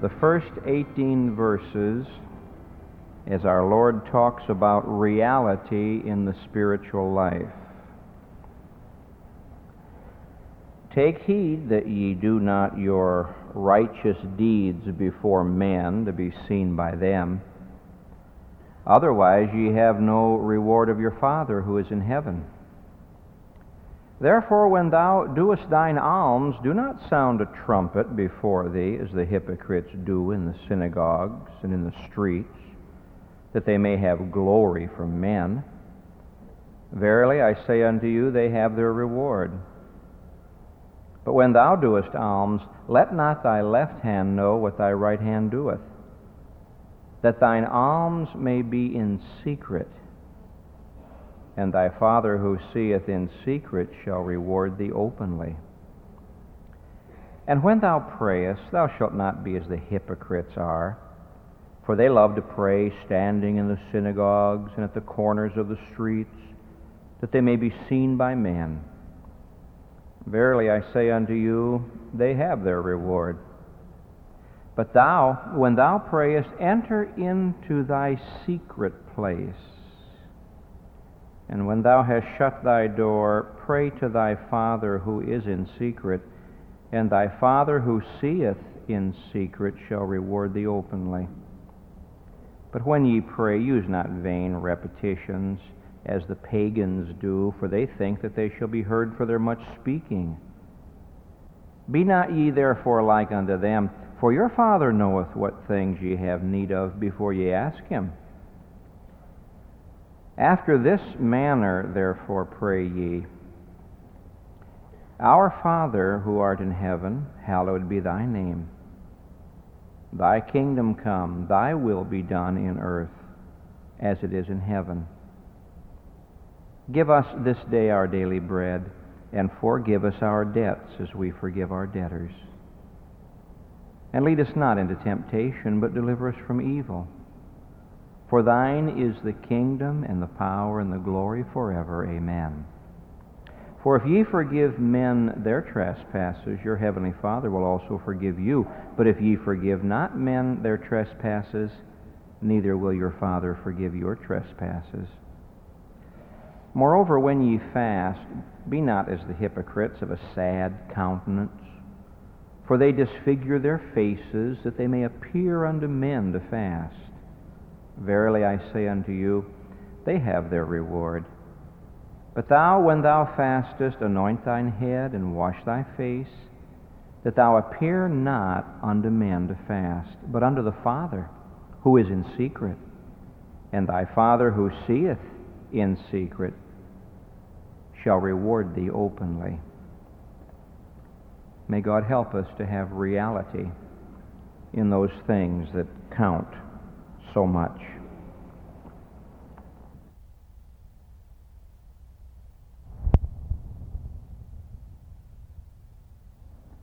the first 18 verses, as our Lord talks about reality in the spiritual life. Take heed that ye do not your righteous deeds before men to be seen by them. Otherwise, ye have no reward of your Father who is in heaven. Therefore, when thou doest thine alms, do not sound a trumpet before thee, as the hypocrites do in the synagogues and in the streets, that they may have glory from men. Verily, I say unto you, they have their reward. But when thou doest alms, let not thy left hand know what thy right hand doeth, that thine alms may be in secret and thy Father who seeth in secret shall reward thee openly. And when thou prayest, thou shalt not be as the hypocrites are, for they love to pray standing in the synagogues and at the corners of the streets, that they may be seen by men. Verily I say unto you, they have their reward. But thou, when thou prayest, enter into thy secret place and when thou hast shut thy door, pray to thy Father who is in secret, and thy Father who seeth in secret shall reward thee openly. But when ye pray, use not vain repetitions, as the pagans do, for they think that they shall be heard for their much speaking. Be not ye therefore like unto them, for your Father knoweth what things ye have need of before ye ask him. After this manner, therefore, pray ye Our Father, who art in heaven, hallowed be thy name. Thy kingdom come, thy will be done in earth as it is in heaven. Give us this day our daily bread, and forgive us our debts as we forgive our debtors. And lead us not into temptation, but deliver us from evil. For thine is the kingdom and the power and the glory forever. Amen. For if ye forgive men their trespasses, your heavenly Father will also forgive you. But if ye forgive not men their trespasses, neither will your Father forgive your trespasses. Moreover, when ye fast, be not as the hypocrites of a sad countenance, for they disfigure their faces, that they may appear unto men to fast. Verily I say unto you, they have their reward. But thou, when thou fastest, anoint thine head and wash thy face, that thou appear not unto men to fast, but unto the Father, who is in secret. And thy Father who seeth in secret shall reward thee openly. May God help us to have reality in those things that count so much.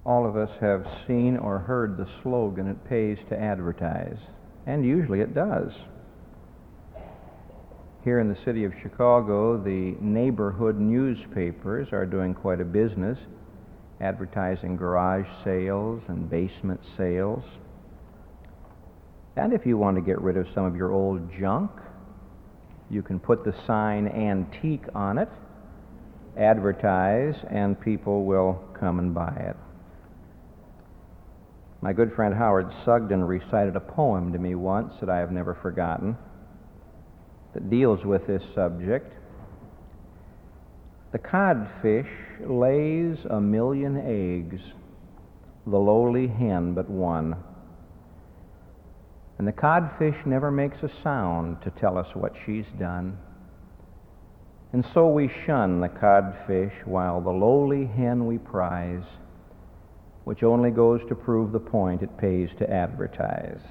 All of us have seen or heard the slogan, it pays to advertise. And usually it does. Here in the city of Chicago, the neighborhood newspapers are doing quite a business advertising garage sales and basement sales. And if you want to get rid of some of your old junk, you can put the sign antique on it, advertise, and people will come and buy it. My good friend Howard Sugden recited a poem to me once that I have never forgotten that deals with this subject. The codfish lays a million eggs, the lowly hen but one. And the codfish never makes a sound to tell us what she's done. And so we shun the codfish while the lowly hen we prize which only goes to prove the point it pays to advertise.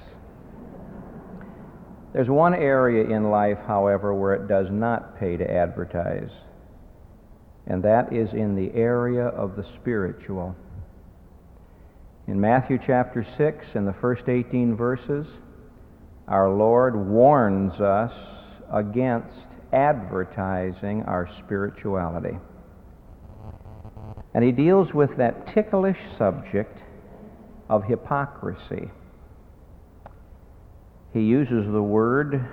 There's one area in life, however, where it does not pay to advertise, and that is in the area of the spiritual. In Matthew chapter 6, in the first 18 verses, our Lord warns us against advertising our spirituality. And he deals with that ticklish subject of hypocrisy. He uses the word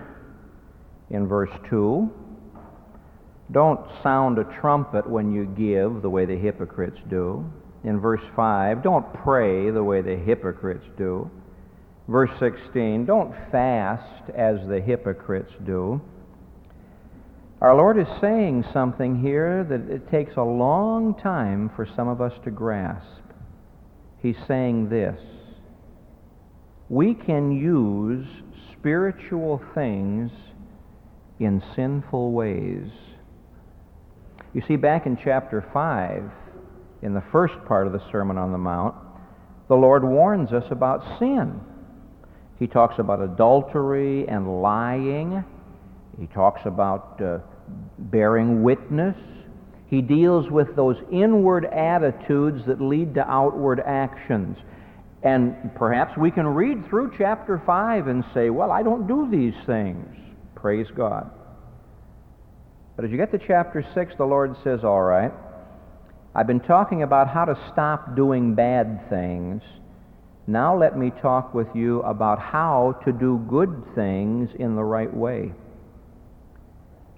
in verse 2 don't sound a trumpet when you give the way the hypocrites do. In verse 5, don't pray the way the hypocrites do. Verse 16, don't fast as the hypocrites do. Our Lord is saying something here that it takes a long time for some of us to grasp. He's saying this We can use spiritual things in sinful ways. You see, back in chapter 5, in the first part of the Sermon on the Mount, the Lord warns us about sin. He talks about adultery and lying. He talks about uh, bearing witness. He deals with those inward attitudes that lead to outward actions. And perhaps we can read through chapter 5 and say, well, I don't do these things. Praise God. But as you get to chapter 6, the Lord says, all right, I've been talking about how to stop doing bad things. Now let me talk with you about how to do good things in the right way.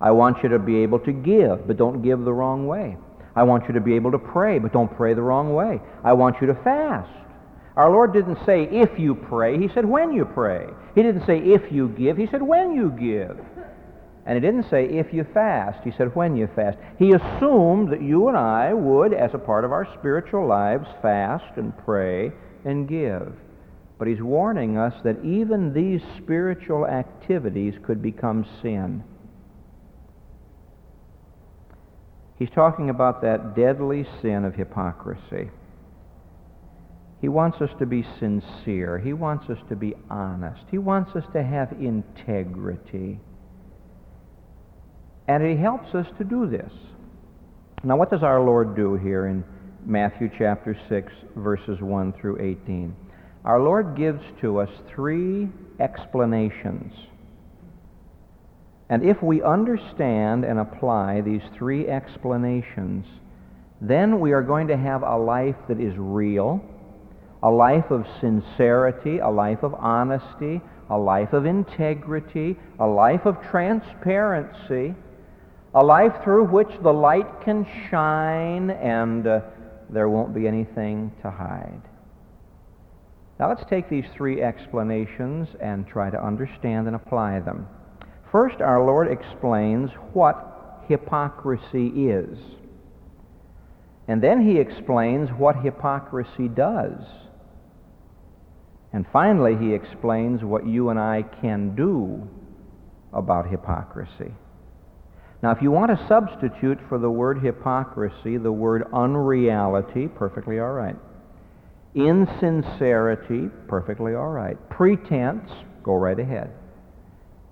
I want you to be able to give, but don't give the wrong way. I want you to be able to pray, but don't pray the wrong way. I want you to fast. Our Lord didn't say if you pray, He said when you pray. He didn't say if you give, He said when you give. And He didn't say if you fast, He said when you fast. He assumed that you and I would, as a part of our spiritual lives, fast and pray and give. But He's warning us that even these spiritual activities could become sin. He's talking about that deadly sin of hypocrisy. He wants us to be sincere. He wants us to be honest. He wants us to have integrity. And he helps us to do this. Now, what does our Lord do here in Matthew chapter 6, verses 1 through 18? Our Lord gives to us three explanations and if we understand and apply these three explanations, then we are going to have a life that is real, a life of sincerity, a life of honesty, a life of integrity, a life of transparency, a life through which the light can shine and uh, there won't be anything to hide. Now let's take these three explanations and try to understand and apply them. First, our Lord explains what hypocrisy is. And then he explains what hypocrisy does. And finally, he explains what you and I can do about hypocrisy. Now, if you want to substitute for the word hypocrisy the word unreality, perfectly all right. Insincerity, perfectly all right. Pretense, go right ahead.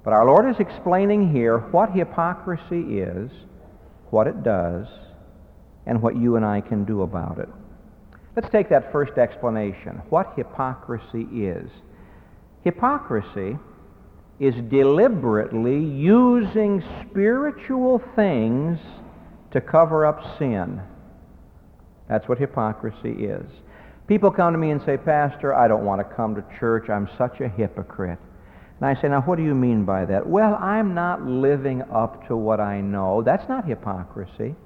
But our Lord is explaining here what hypocrisy is, what it does, and what you and I can do about it. Let's take that first explanation. What hypocrisy is. Hypocrisy is deliberately using spiritual things to cover up sin. That's what hypocrisy is. People come to me and say, Pastor, I don't want to come to church. I'm such a hypocrite. And I say, now what do you mean by that? Well, I'm not living up to what I know. That's not hypocrisy.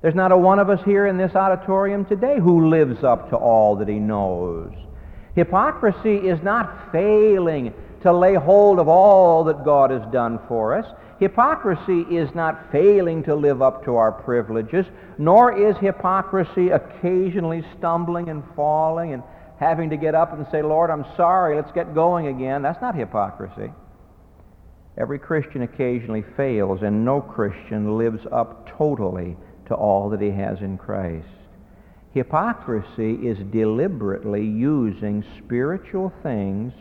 There's not a one of us here in this auditorium today who lives up to all that he knows. Hypocrisy is not failing to lay hold of all that God has done for us. Hypocrisy is not failing to live up to our privileges, nor is hypocrisy occasionally stumbling and falling and having to get up and say, Lord, I'm sorry, let's get going again. That's not hypocrisy. Every Christian occasionally fails, and no Christian lives up totally to all that he has in Christ. Hypocrisy is deliberately using spiritual things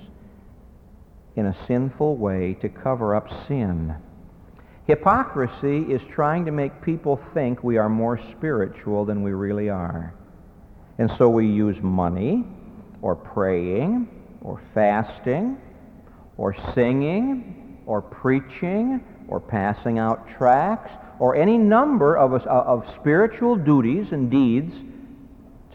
in a sinful way to cover up sin. Hypocrisy is trying to make people think we are more spiritual than we really are. And so we use money, or praying, or fasting, or singing, or preaching, or passing out tracts, or any number of, us, of spiritual duties and deeds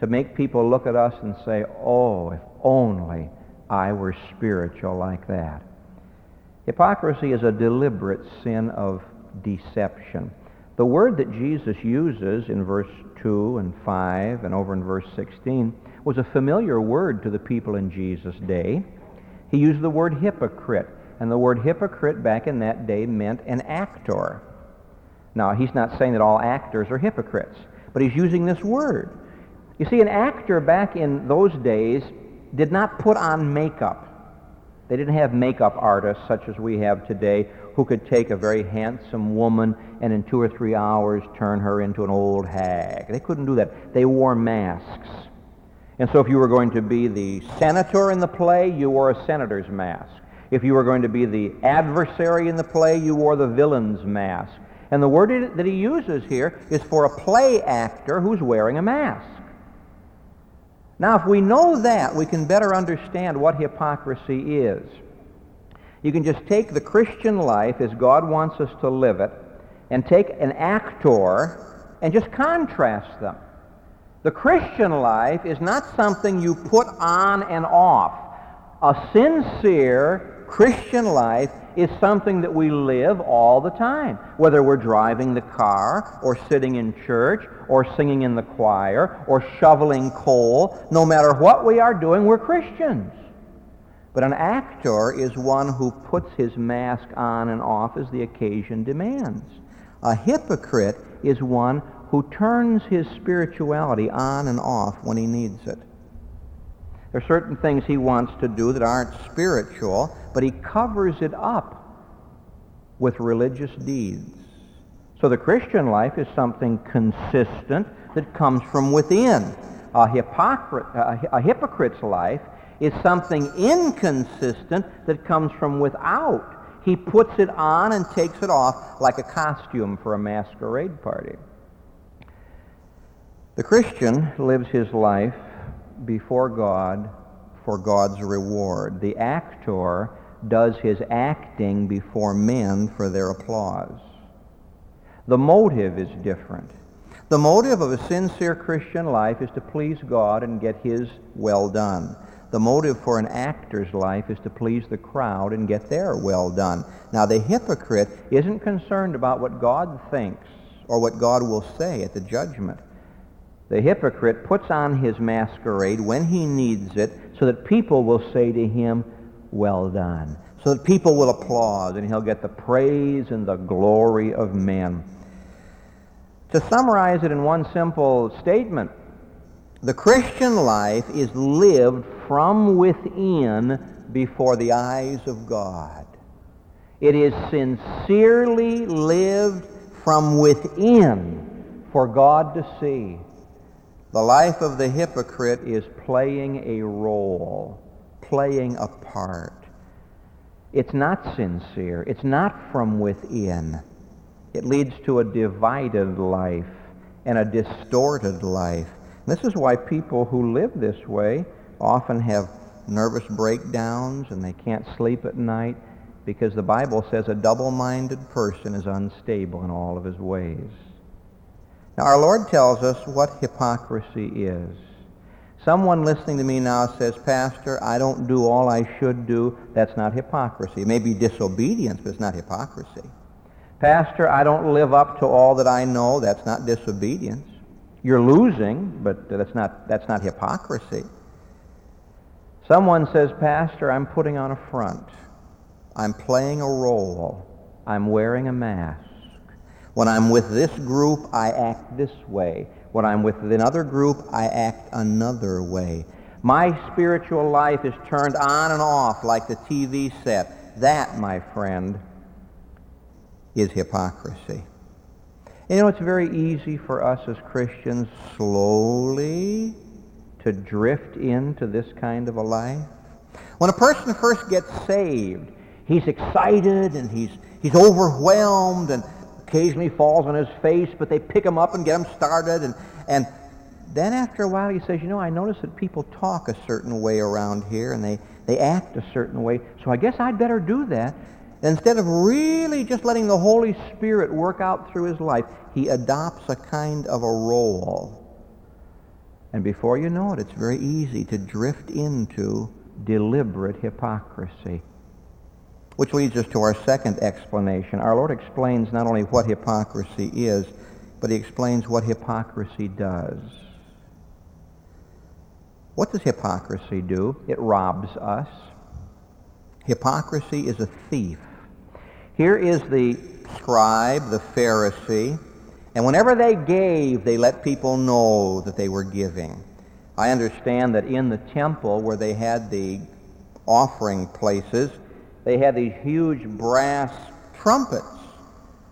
to make people look at us and say, oh, if only I were spiritual like that. Hypocrisy is a deliberate sin of deception. The word that Jesus uses in verse 2 and 5 and over in verse 16 was a familiar word to the people in Jesus' day. He used the word hypocrite, and the word hypocrite back in that day meant an actor. Now, he's not saying that all actors are hypocrites, but he's using this word. You see, an actor back in those days did not put on makeup. They didn't have makeup artists such as we have today who could take a very handsome woman and in two or three hours turn her into an old hag. They couldn't do that. They wore masks. And so if you were going to be the senator in the play, you wore a senator's mask. If you were going to be the adversary in the play, you wore the villain's mask. And the word that he uses here is for a play actor who's wearing a mask. Now, if we know that, we can better understand what hypocrisy is. You can just take the Christian life as God wants us to live it and take an actor and just contrast them. The Christian life is not something you put on and off. A sincere Christian life is something that we live all the time, whether we're driving the car or sitting in church or singing in the choir or shoveling coal. No matter what we are doing, we're Christians. But an actor is one who puts his mask on and off as the occasion demands. A hypocrite is one who turns his spirituality on and off when he needs it. There are certain things he wants to do that aren't spiritual, but he covers it up with religious deeds. So the Christian life is something consistent that comes from within. A, a hypocrite's life is something inconsistent that comes from without. He puts it on and takes it off like a costume for a masquerade party. The Christian lives his life before God for God's reward. The actor does his acting before men for their applause. The motive is different. The motive of a sincere Christian life is to please God and get his well done. The motive for an actor's life is to please the crowd and get their well done. Now, the hypocrite isn't concerned about what God thinks or what God will say at the judgment. The hypocrite puts on his masquerade when he needs it so that people will say to him, Well done. So that people will applaud and he'll get the praise and the glory of men. To summarize it in one simple statement, the Christian life is lived from within before the eyes of God. It is sincerely lived from within for God to see. The life of the hypocrite is playing a role, playing a part. It's not sincere. It's not from within. It leads to a divided life and a distorted life. This is why people who live this way often have nervous breakdowns and they can't sleep at night because the Bible says a double-minded person is unstable in all of his ways. Now, our Lord tells us what hypocrisy is. Someone listening to me now says, Pastor, I don't do all I should do. That's not hypocrisy. It may be disobedience, but it's not hypocrisy. Pastor, I don't live up to all that I know. That's not disobedience. You're losing, but that's not, that's not hypocrisy. Someone says, Pastor, I'm putting on a front. I'm playing a role. I'm wearing a mask. When I'm with this group, I act this way. When I'm with another group, I act another way. My spiritual life is turned on and off like the TV set. That, my friend, is hypocrisy. You know, it's very easy for us as Christians slowly to drift into this kind of a life. When a person first gets saved, he's excited and he's, he's overwhelmed and occasionally falls on his face, but they pick him up and get him started. And, and then after a while he says, you know, I notice that people talk a certain way around here and they, they act a certain way, so I guess I'd better do that. Instead of really just letting the Holy Spirit work out through his life, he adopts a kind of a role. And before you know it, it's very easy to drift into deliberate hypocrisy. Which leads us to our second explanation. Our Lord explains not only what hypocrisy is, but he explains what hypocrisy does. What does hypocrisy do? It robs us. Hypocrisy is a thief. Here is the scribe, the Pharisee, and whenever they gave, they let people know that they were giving. I understand that in the temple where they had the offering places, they had these huge brass trumpets.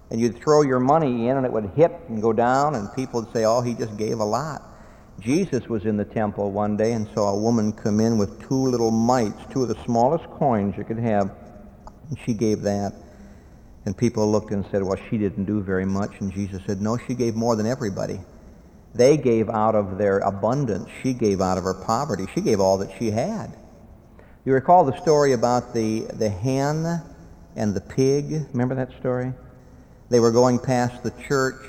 And you'd throw your money in and it would hit and go down and people would say, oh, he just gave a lot. Jesus was in the temple one day and saw a woman come in with two little mites, two of the smallest coins you could have. And she gave that. And people looked and said, well, she didn't do very much. And Jesus said, no, she gave more than everybody. They gave out of their abundance. She gave out of her poverty. She gave all that she had. You recall the story about the, the hen and the pig? Remember that story? They were going past the church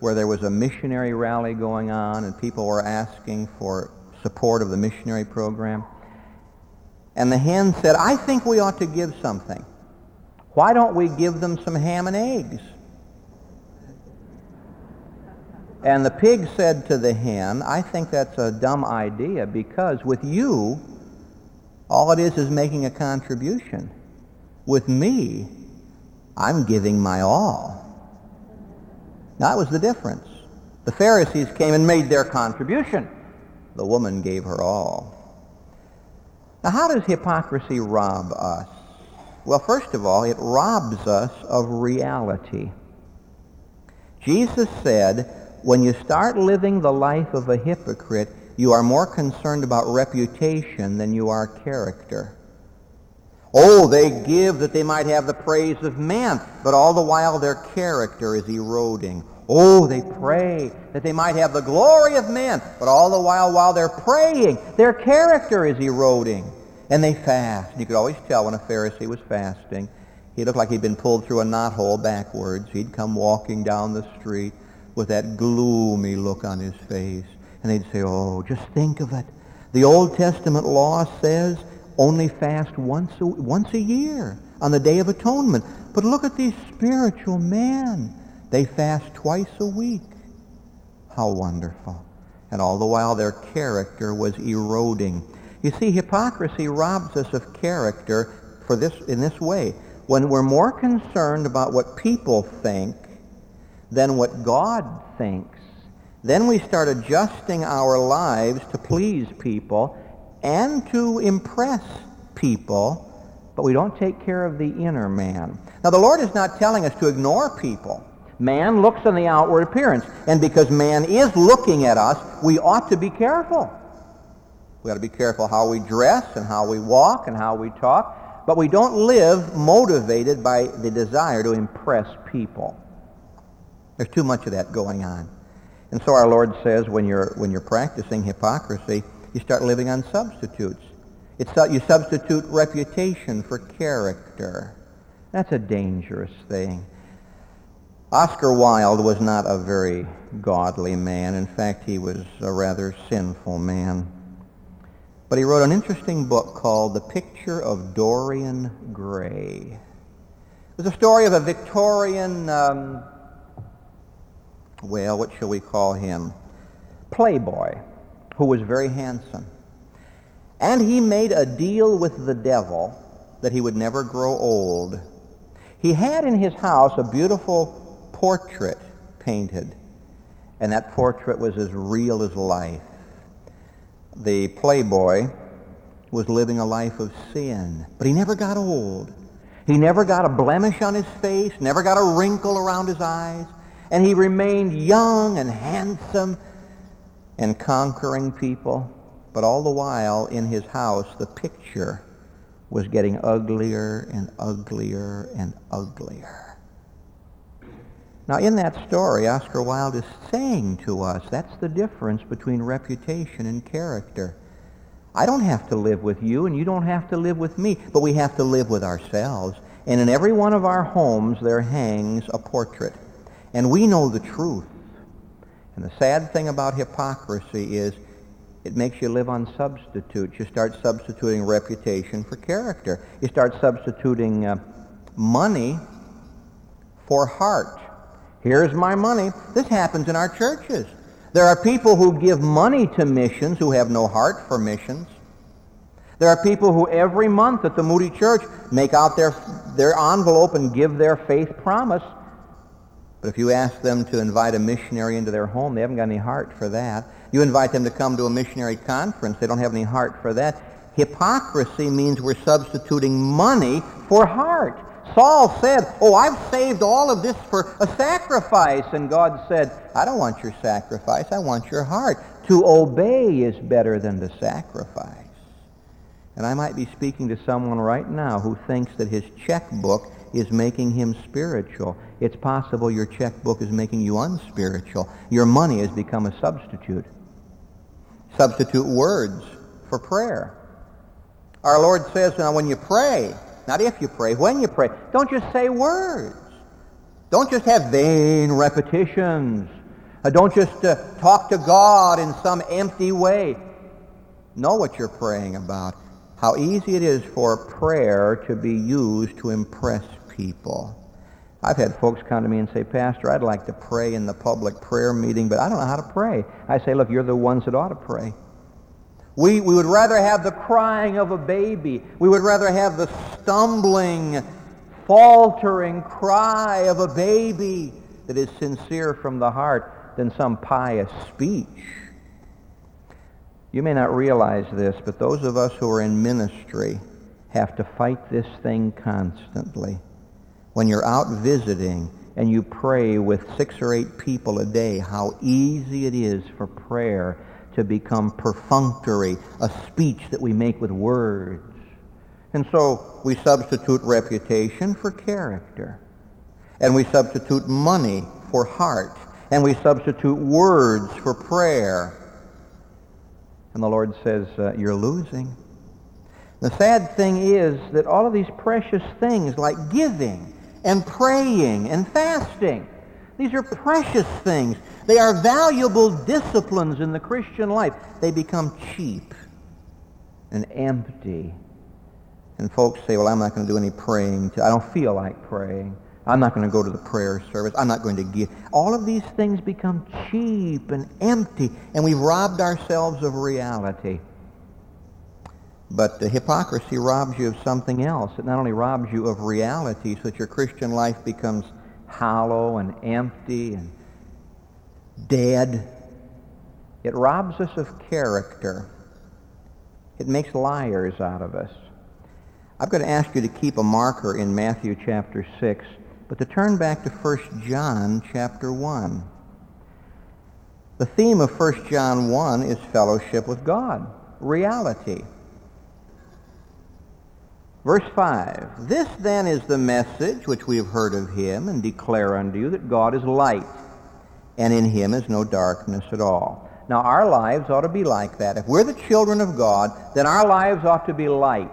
where there was a missionary rally going on and people were asking for support of the missionary program. And the hen said, I think we ought to give something. Why don't we give them some ham and eggs? And the pig said to the hen, I think that's a dumb idea because with you, all it is is making a contribution. With me, I'm giving my all. Now that was the difference. The Pharisees came and made their contribution. The woman gave her all. Now, how does hypocrisy rob us? Well, first of all, it robs us of reality. Jesus said, when you start living the life of a hypocrite, you are more concerned about reputation than you are character. Oh, they give that they might have the praise of man, but all the while their character is eroding. Oh, they pray that they might have the glory of men, but all the while, while they're praying, their character is eroding and they fast. You could always tell when a Pharisee was fasting. He looked like he'd been pulled through a knothole backwards. He'd come walking down the street with that gloomy look on his face. And they'd say, oh, just think of it. The Old Testament law says only fast once a, once a year on the Day of Atonement. But look at these spiritual men. They fast twice a week. How wonderful. And all the while their character was eroding. You see, hypocrisy robs us of character for this, in this way. When we're more concerned about what people think than what God thinks, then we start adjusting our lives to please people and to impress people, but we don't take care of the inner man. Now, the Lord is not telling us to ignore people. Man looks on the outward appearance, and because man is looking at us, we ought to be careful. We got to be careful how we dress and how we walk and how we talk. But we don't live motivated by the desire to impress people. There's too much of that going on. And so our Lord says when you're, when you're practicing hypocrisy, you start living on substitutes. It's, you substitute reputation for character. That's a dangerous thing. Oscar Wilde was not a very godly man. In fact, he was a rather sinful man. But he wrote an interesting book called The Picture of Dorian Gray. It was a story of a Victorian, um, well, what shall we call him? Playboy, who was very handsome. And he made a deal with the devil that he would never grow old. He had in his house a beautiful portrait painted, and that portrait was as real as life the playboy was living a life of sin, but he never got old. He never got a blemish on his face, never got a wrinkle around his eyes. And he remained young and handsome and conquering people. But all the while in his house, the picture was getting uglier and uglier and uglier. Now, in that story, Oscar Wilde is saying to us that's the difference between reputation and character. I don't have to live with you, and you don't have to live with me, but we have to live with ourselves. And in every one of our homes, there hangs a portrait. And we know the truth. And the sad thing about hypocrisy is it makes you live on substitutes. You start substituting reputation for character. You start substituting uh, money for heart. Here's my money. This happens in our churches. There are people who give money to missions who have no heart for missions. There are people who every month at the Moody Church make out their, their envelope and give their faith promise. But if you ask them to invite a missionary into their home, they haven't got any heart for that. You invite them to come to a missionary conference, they don't have any heart for that. Hypocrisy means we're substituting money for heart. Saul said, Oh, I've saved all of this for a sacrifice. And God said, I don't want your sacrifice. I want your heart. To obey is better than to sacrifice. And I might be speaking to someone right now who thinks that his checkbook is making him spiritual. It's possible your checkbook is making you unspiritual. Your money has become a substitute. Substitute words for prayer. Our Lord says now when you pray, not if you pray, when you pray. Don't just say words. Don't just have vain repetitions. Uh, don't just uh, talk to God in some empty way. Know what you're praying about. How easy it is for prayer to be used to impress people. I've had folks come to me and say, Pastor, I'd like to pray in the public prayer meeting, but I don't know how to pray. I say, look, you're the ones that ought to pray. We, we would rather have the crying of a baby. We would rather have the stumbling, faltering cry of a baby that is sincere from the heart than some pious speech. You may not realize this, but those of us who are in ministry have to fight this thing constantly. When you're out visiting and you pray with six or eight people a day, how easy it is for prayer to become perfunctory, a speech that we make with words. And so we substitute reputation for character. And we substitute money for heart. And we substitute words for prayer. And the Lord says, uh, you're losing. The sad thing is that all of these precious things like giving and praying and fasting, these are precious things. They are valuable disciplines in the Christian life. They become cheap and empty. And folks say, well, I'm not going to do any praying. I don't feel like praying. I'm not going to go to the prayer service. I'm not going to give. All of these things become cheap and empty, and we've robbed ourselves of reality. But the hypocrisy robs you of something else. It not only robs you of reality so that your Christian life becomes hollow and empty and dead. It robs us of character. It makes liars out of us. I'm going to ask you to keep a marker in Matthew chapter 6, but to turn back to 1 John chapter 1. The theme of 1 John 1 is fellowship with God, reality. Verse 5, This then is the message which we have heard of him and declare unto you that God is light and in him is no darkness at all. Now, our lives ought to be like that. If we're the children of God, then our lives ought to be light.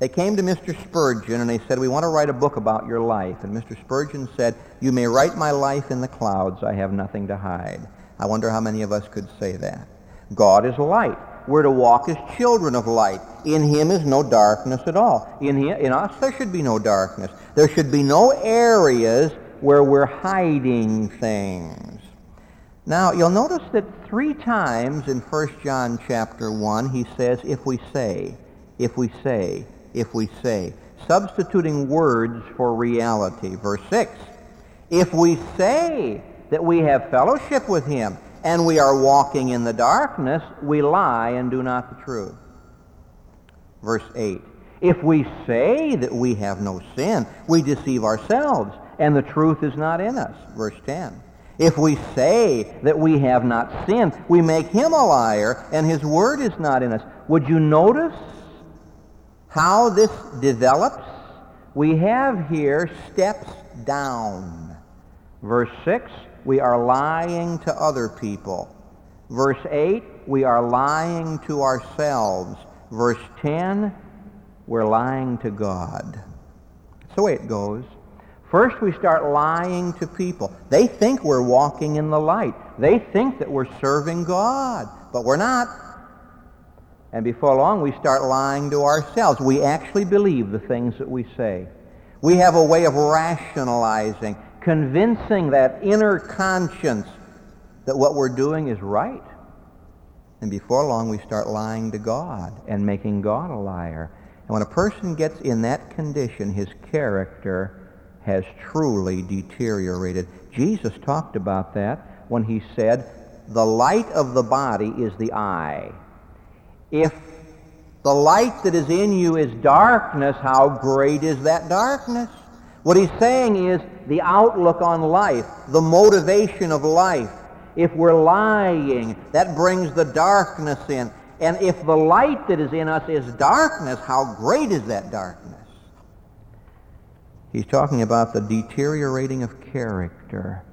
They came to Mr. Spurgeon and they said, we want to write a book about your life. And Mr. Spurgeon said, you may write my life in the clouds. I have nothing to hide. I wonder how many of us could say that. God is light. We're to walk as children of light. In him is no darkness at all. In, him, in us, there should be no darkness. There should be no areas where we're hiding things. Now, you'll notice that three times in 1 John chapter 1, he says, if we say, if we say, if we say, substituting words for reality. Verse 6, if we say that we have fellowship with him and we are walking in the darkness, we lie and do not the truth. Verse 8, if we say that we have no sin, we deceive ourselves and the truth is not in us. Verse 10. If we say that we have not sinned, we make him a liar, and his word is not in us. Would you notice how this develops? We have here steps down. Verse 6, we are lying to other people. Verse 8, we are lying to ourselves. Verse 10, we're lying to God. That's the way it goes. First, we start lying to people. They think we're walking in the light. They think that we're serving God, but we're not. And before long, we start lying to ourselves. We actually believe the things that we say. We have a way of rationalizing, convincing that inner conscience that what we're doing is right. And before long, we start lying to God and making God a liar. And when a person gets in that condition, his character has truly deteriorated. Jesus talked about that when he said, the light of the body is the eye. If the light that is in you is darkness, how great is that darkness? What he's saying is the outlook on life, the motivation of life. If we're lying, that brings the darkness in. And if the light that is in us is darkness, how great is that darkness? He's talking about the deteriorating of character.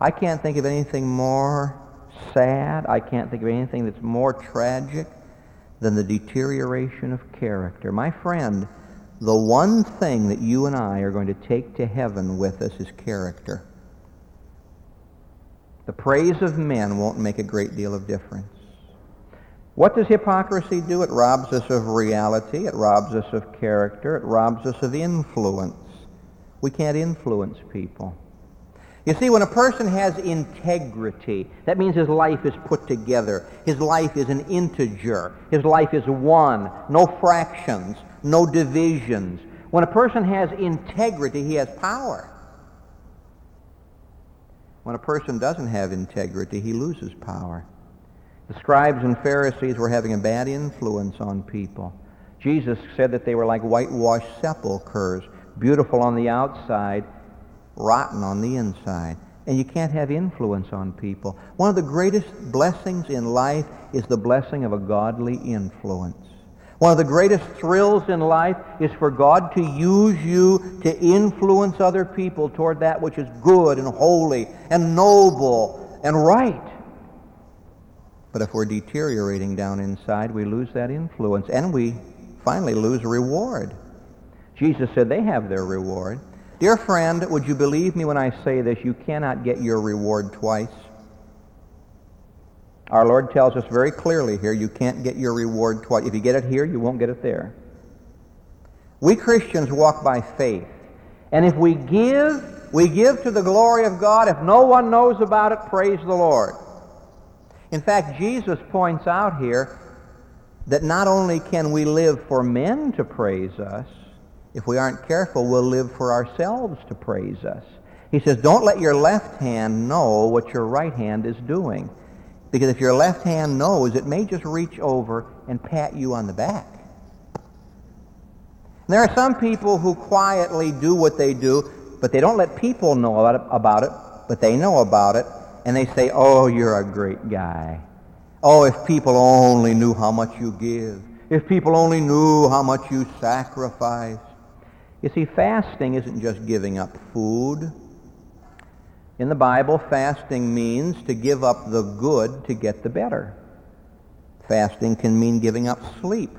I can't think of anything more sad. I can't think of anything that's more tragic than the deterioration of character. My friend, the one thing that you and I are going to take to heaven with us is character. The praise of men won't make a great deal of difference. What does hypocrisy do? It robs us of reality. It robs us of character. It robs us of influence. We can't influence people. You see, when a person has integrity, that means his life is put together. His life is an integer. His life is one. No fractions. No divisions. When a person has integrity, he has power. When a person doesn't have integrity, he loses power. The scribes and Pharisees were having a bad influence on people. Jesus said that they were like whitewashed sepulchres, beautiful on the outside, rotten on the inside. And you can't have influence on people. One of the greatest blessings in life is the blessing of a godly influence. One of the greatest thrills in life is for God to use you to influence other people toward that which is good and holy and noble and right. But if we're deteriorating down inside, we lose that influence and we finally lose reward. Jesus said they have their reward. Dear friend, would you believe me when I say this? You cannot get your reward twice. Our Lord tells us very clearly here, you can't get your reward twice. If you get it here, you won't get it there. We Christians walk by faith. And if we give, we give to the glory of God. If no one knows about it, praise the Lord. In fact, Jesus points out here that not only can we live for men to praise us, if we aren't careful, we'll live for ourselves to praise us. He says, don't let your left hand know what your right hand is doing. Because if your left hand knows, it may just reach over and pat you on the back. And there are some people who quietly do what they do, but they don't let people know about it, about it but they know about it, and they say, oh, you're a great guy. Oh, if people only knew how much you give. If people only knew how much you sacrifice. You see, fasting isn't just giving up food. In the Bible, fasting means to give up the good to get the better. Fasting can mean giving up sleep,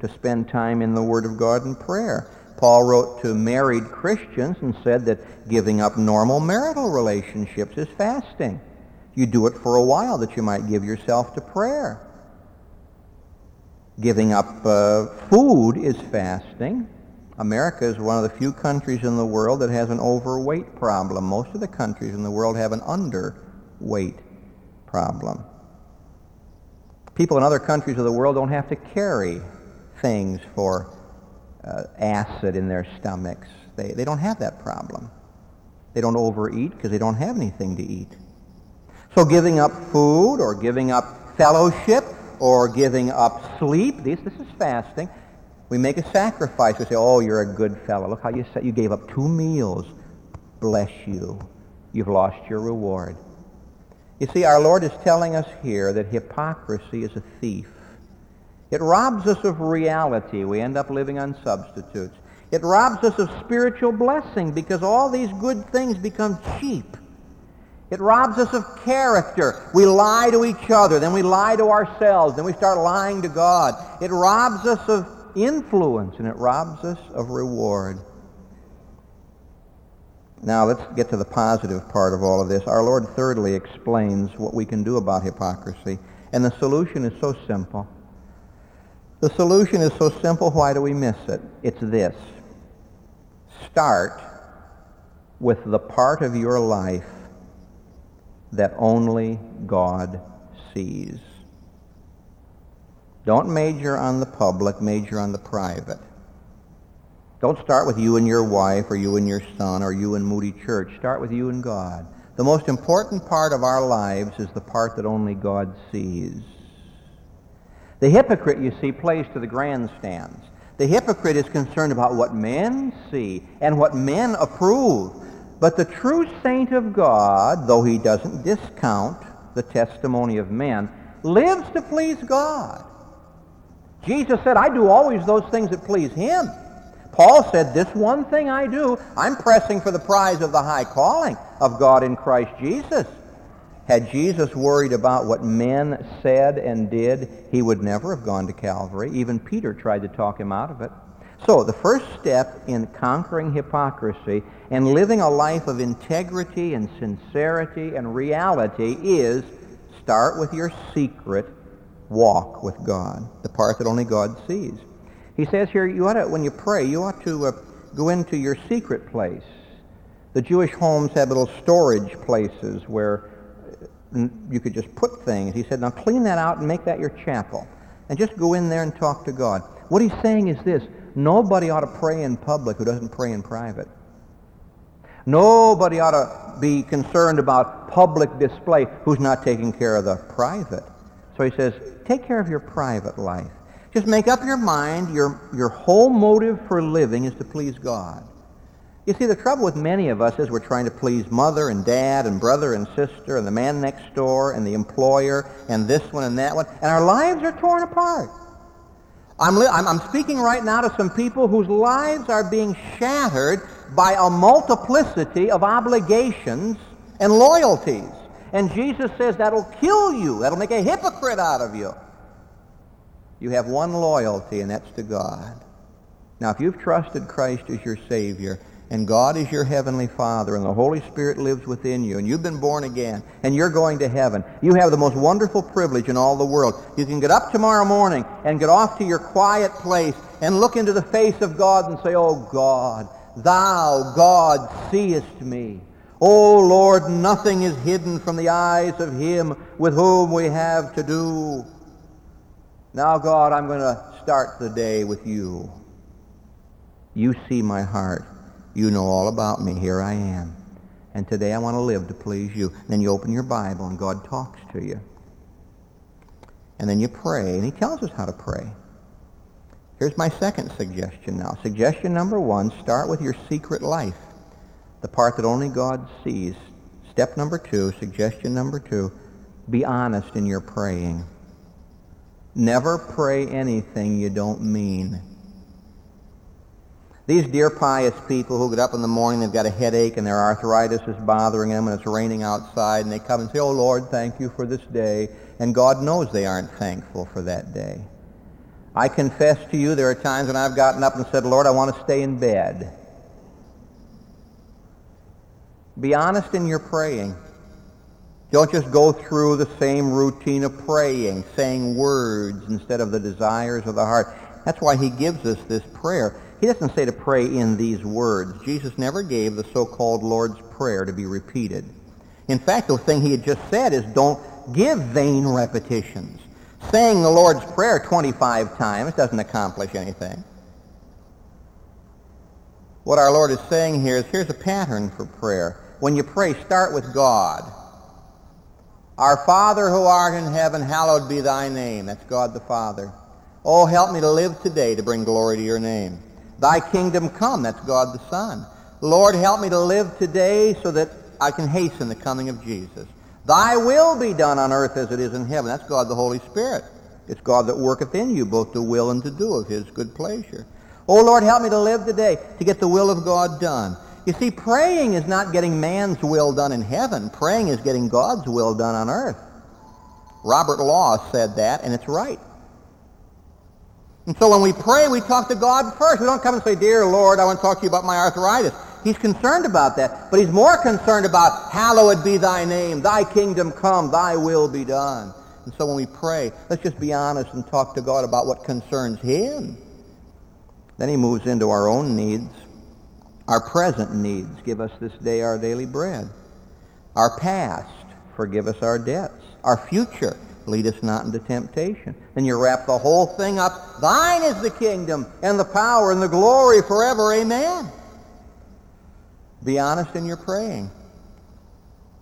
to spend time in the Word of God and prayer. Paul wrote to married Christians and said that giving up normal marital relationships is fasting. You do it for a while that you might give yourself to prayer. Giving up uh, food is fasting. America is one of the few countries in the world that has an overweight problem. Most of the countries in the world have an underweight problem. People in other countries of the world don't have to carry things for uh, acid in their stomachs. They, they don't have that problem. They don't overeat because they don't have anything to eat. So giving up food or giving up fellowship or giving up sleep, this, this is fasting. We make a sacrifice. We say, oh, you're a good fellow. Look how you, said you gave up two meals. Bless you. you've lost your reward. You see, our Lord is telling us here that hypocrisy is a thief. It robs us of reality. We end up living on substitutes. It robs us of spiritual blessing because all these good things become cheap. It robs us of character. We lie to each other, then we lie to ourselves, then we start lying to God. It robs us of influence and it robs us of reward. Now let's get to the positive part of all of this. Our Lord thirdly explains what we can do about hypocrisy. And the solution is so simple. The solution is so simple, why do we miss it? It's this. Start with the part of your life that only God sees. Don't major on the public, major on the private. Don't start with you and your wife or you and your son or you and Moody Church. Start with you and God. The most important part of our lives is the part that only God sees. The hypocrite, you see, plays to the grandstands. The hypocrite is concerned about what men see and what men approve. But the true saint of God, though he doesn't discount the testimony of men, lives to please God. Jesus said, I do always those things that please him. Paul said, This one thing I do, I'm pressing for the prize of the high calling of God in Christ Jesus. Had Jesus worried about what men said and did, he would never have gone to Calvary. Even Peter tried to talk him out of it. So the first step in conquering hypocrisy and living a life of integrity and sincerity and reality is start with your secret walk with God, the part that only God sees. He says here, you ought to, when you pray, you ought to uh, go into your secret place. The Jewish homes had little storage places where uh, you could just put things. He said, now clean that out and make that your chapel. And just go in there and talk to God. What he's saying is this, nobody ought to pray in public who doesn't pray in private. Nobody ought to be concerned about public display who's not taking care of the private. So he says, take care of your private life. Just make up your mind, your, your whole motive for living is to please God. You see, the trouble with many of us is we're trying to please mother and dad and brother and sister and the man next door and the employer and this one and that one, and our lives are torn apart. I'm, li- I'm, I'm speaking right now to some people whose lives are being shattered by a multiplicity of obligations and loyalties. And Jesus says that'll kill you. That'll make a hypocrite out of you. You have one loyalty, and that's to God. Now, if you've trusted Christ as your Savior, and God is your heavenly Father, and the Holy Spirit lives within you, and you've been born again, and you're going to heaven, you have the most wonderful privilege in all the world. You can get up tomorrow morning and get off to your quiet place and look into the face of God and say, Oh God, thou, God, seest me. Oh Lord, nothing is hidden from the eyes of him with whom we have to do. Now, God, I'm going to start the day with you. You see my heart. You know all about me. Here I am. And today I want to live to please you. And then you open your Bible and God talks to you. And then you pray, and he tells us how to pray. Here's my second suggestion now. Suggestion number one, start with your secret life, the part that only God sees. Step number two, suggestion number two, be honest in your praying. Never pray anything you don't mean. These dear pious people who get up in the morning, they've got a headache and their arthritis is bothering them and it's raining outside and they come and say, oh Lord, thank you for this day. And God knows they aren't thankful for that day. I confess to you there are times when I've gotten up and said, Lord, I want to stay in bed. Be honest in your praying. Don't just go through the same routine of praying, saying words instead of the desires of the heart. That's why he gives us this prayer. He doesn't say to pray in these words. Jesus never gave the so-called Lord's Prayer to be repeated. In fact, the thing he had just said is don't give vain repetitions. Saying the Lord's Prayer 25 times doesn't accomplish anything. What our Lord is saying here is here's a pattern for prayer. When you pray, start with God. Our Father who art in heaven, hallowed be thy name. That's God the Father. Oh, help me to live today to bring glory to your name. Thy kingdom come. That's God the Son. Lord, help me to live today so that I can hasten the coming of Jesus. Thy will be done on earth as it is in heaven. That's God the Holy Spirit. It's God that worketh in you both to will and to do of his good pleasure. Oh Lord, help me to live today to get the will of God done. You see, praying is not getting man's will done in heaven. Praying is getting God's will done on earth. Robert Law said that, and it's right. And so when we pray, we talk to God first. We don't come and say, Dear Lord, I want to talk to you about my arthritis. He's concerned about that, but he's more concerned about, Hallowed be thy name, thy kingdom come, thy will be done. And so when we pray, let's just be honest and talk to God about what concerns him. Then he moves into our own needs. Our present needs, give us this day our daily bread. Our past, forgive us our debts. Our future, lead us not into temptation. Then you wrap the whole thing up. Thine is the kingdom and the power and the glory forever. Amen. Be honest in your praying.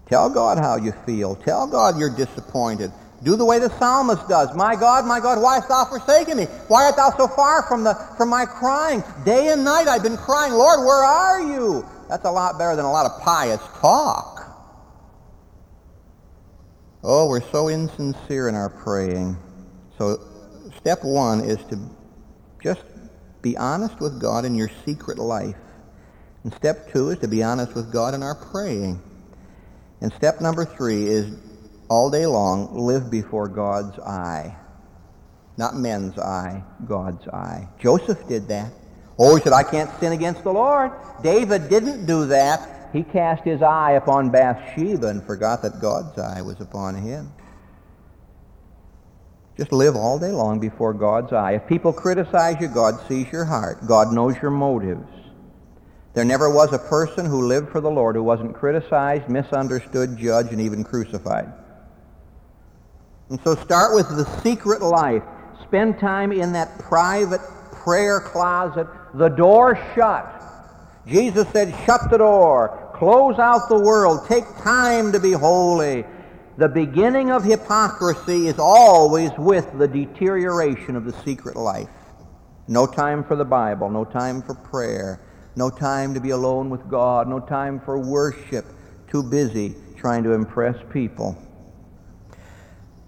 Tell God how you feel. Tell God you're disappointed. Do the way the psalmist does. My God, my God, why hast thou forsaken me? Why art thou so far from, the, from my crying? Day and night I've been crying, Lord, where are you? That's a lot better than a lot of pious talk. Oh, we're so insincere in our praying. So step one is to just be honest with God in your secret life. And step two is to be honest with God in our praying. And step number three is all day long, live before God's eye. Not men's eye, God's eye. Joseph did that. Oh, he said, I can't sin against the Lord. David didn't do that. He cast his eye upon Bathsheba and forgot that God's eye was upon him. Just live all day long before God's eye. If people criticize you, God sees your heart. God knows your motives. There never was a person who lived for the Lord who wasn't criticized, misunderstood, judged, and even crucified. And so start with the secret life. Spend time in that private prayer closet, the door shut. Jesus said, shut the door. Close out the world. Take time to be holy. The beginning of hypocrisy is always with the deterioration of the secret life. No time for the Bible, no time for prayer, no time to be alone with God, no time for worship, too busy trying to impress people.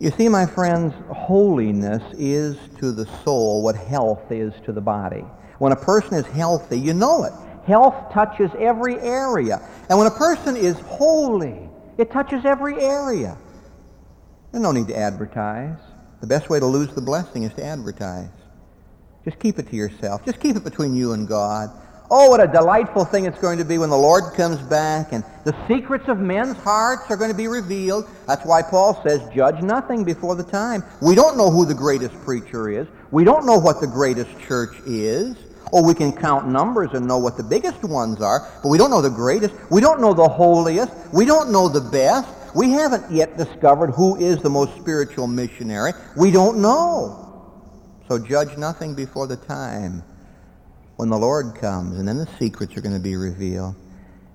You see, my friends, holiness is to the soul what health is to the body. When a person is healthy, you know it. Health touches every area. And when a person is holy, it touches every area. There's no need to advertise. The best way to lose the blessing is to advertise. Just keep it to yourself. Just keep it between you and God. Oh, what a delightful thing it's going to be when the Lord comes back and the secrets of men's hearts are going to be revealed. That's why Paul says, judge nothing before the time. We don't know who the greatest preacher is. We don't know what the greatest church is. Or we can count numbers and know what the biggest ones are, but we don't know the greatest. We don't know the holiest. We don't know the best. We haven't yet discovered who is the most spiritual missionary. We don't know. So judge nothing before the time when the Lord comes, and then the secrets are going to be revealed.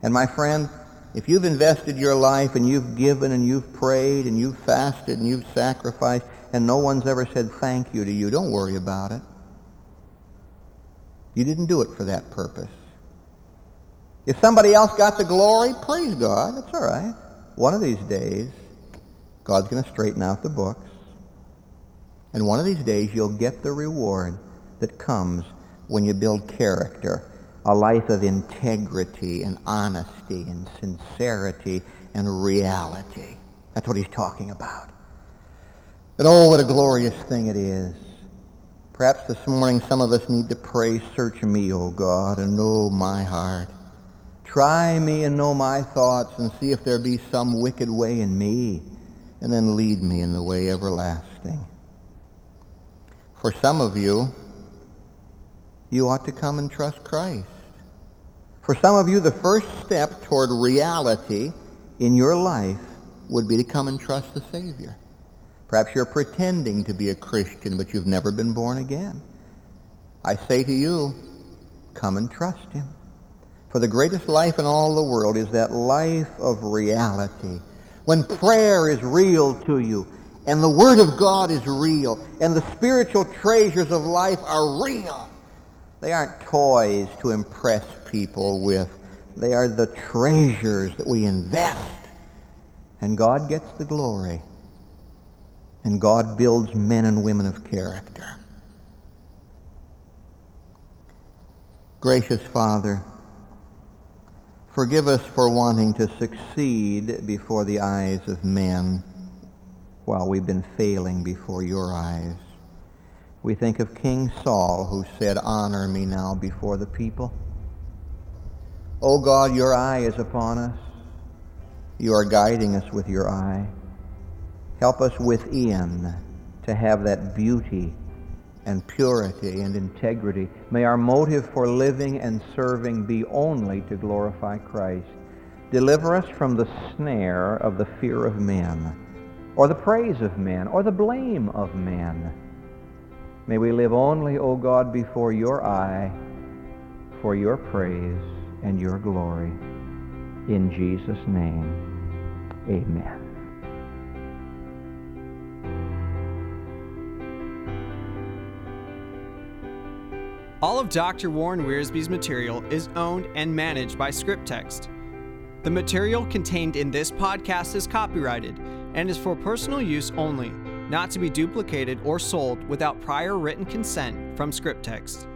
And my friend, if you've invested your life and you've given and you've prayed and you've fasted and you've sacrificed and no one's ever said thank you to you, don't worry about it. You didn't do it for that purpose. If somebody else got the glory, praise God. That's all right. One of these days, God's going to straighten out the books. And one of these days, you'll get the reward that comes when you build character, a life of integrity and honesty and sincerity and reality. That's what he's talking about. And oh, what a glorious thing it is. Perhaps this morning some of us need to pray, search me, O God, and know my heart. Try me and know my thoughts and see if there be some wicked way in me, and then lead me in the way everlasting. For some of you, you ought to come and trust Christ. For some of you, the first step toward reality in your life would be to come and trust the Savior. Perhaps you're pretending to be a Christian, but you've never been born again. I say to you, come and trust him. For the greatest life in all the world is that life of reality. When prayer is real to you, and the Word of God is real, and the spiritual treasures of life are real, they aren't toys to impress people with. They are the treasures that we invest. And God gets the glory. And God builds men and women of character. Gracious Father, forgive us for wanting to succeed before the eyes of men while we've been failing before your eyes. We think of King Saul who said, Honor me now before the people. O oh God, your eye is upon us. You are guiding us with your eye. Help us within to have that beauty and purity and integrity. May our motive for living and serving be only to glorify Christ. Deliver us from the snare of the fear of men, or the praise of men, or the blame of men. May we live only, O God, before your eye, for your praise and your glory. In Jesus' name, amen. All of Dr. Warren Wiersbe's material is owned and managed by ScriptText. The material contained in this podcast is copyrighted and is for personal use only, not to be duplicated or sold without prior written consent from ScriptText.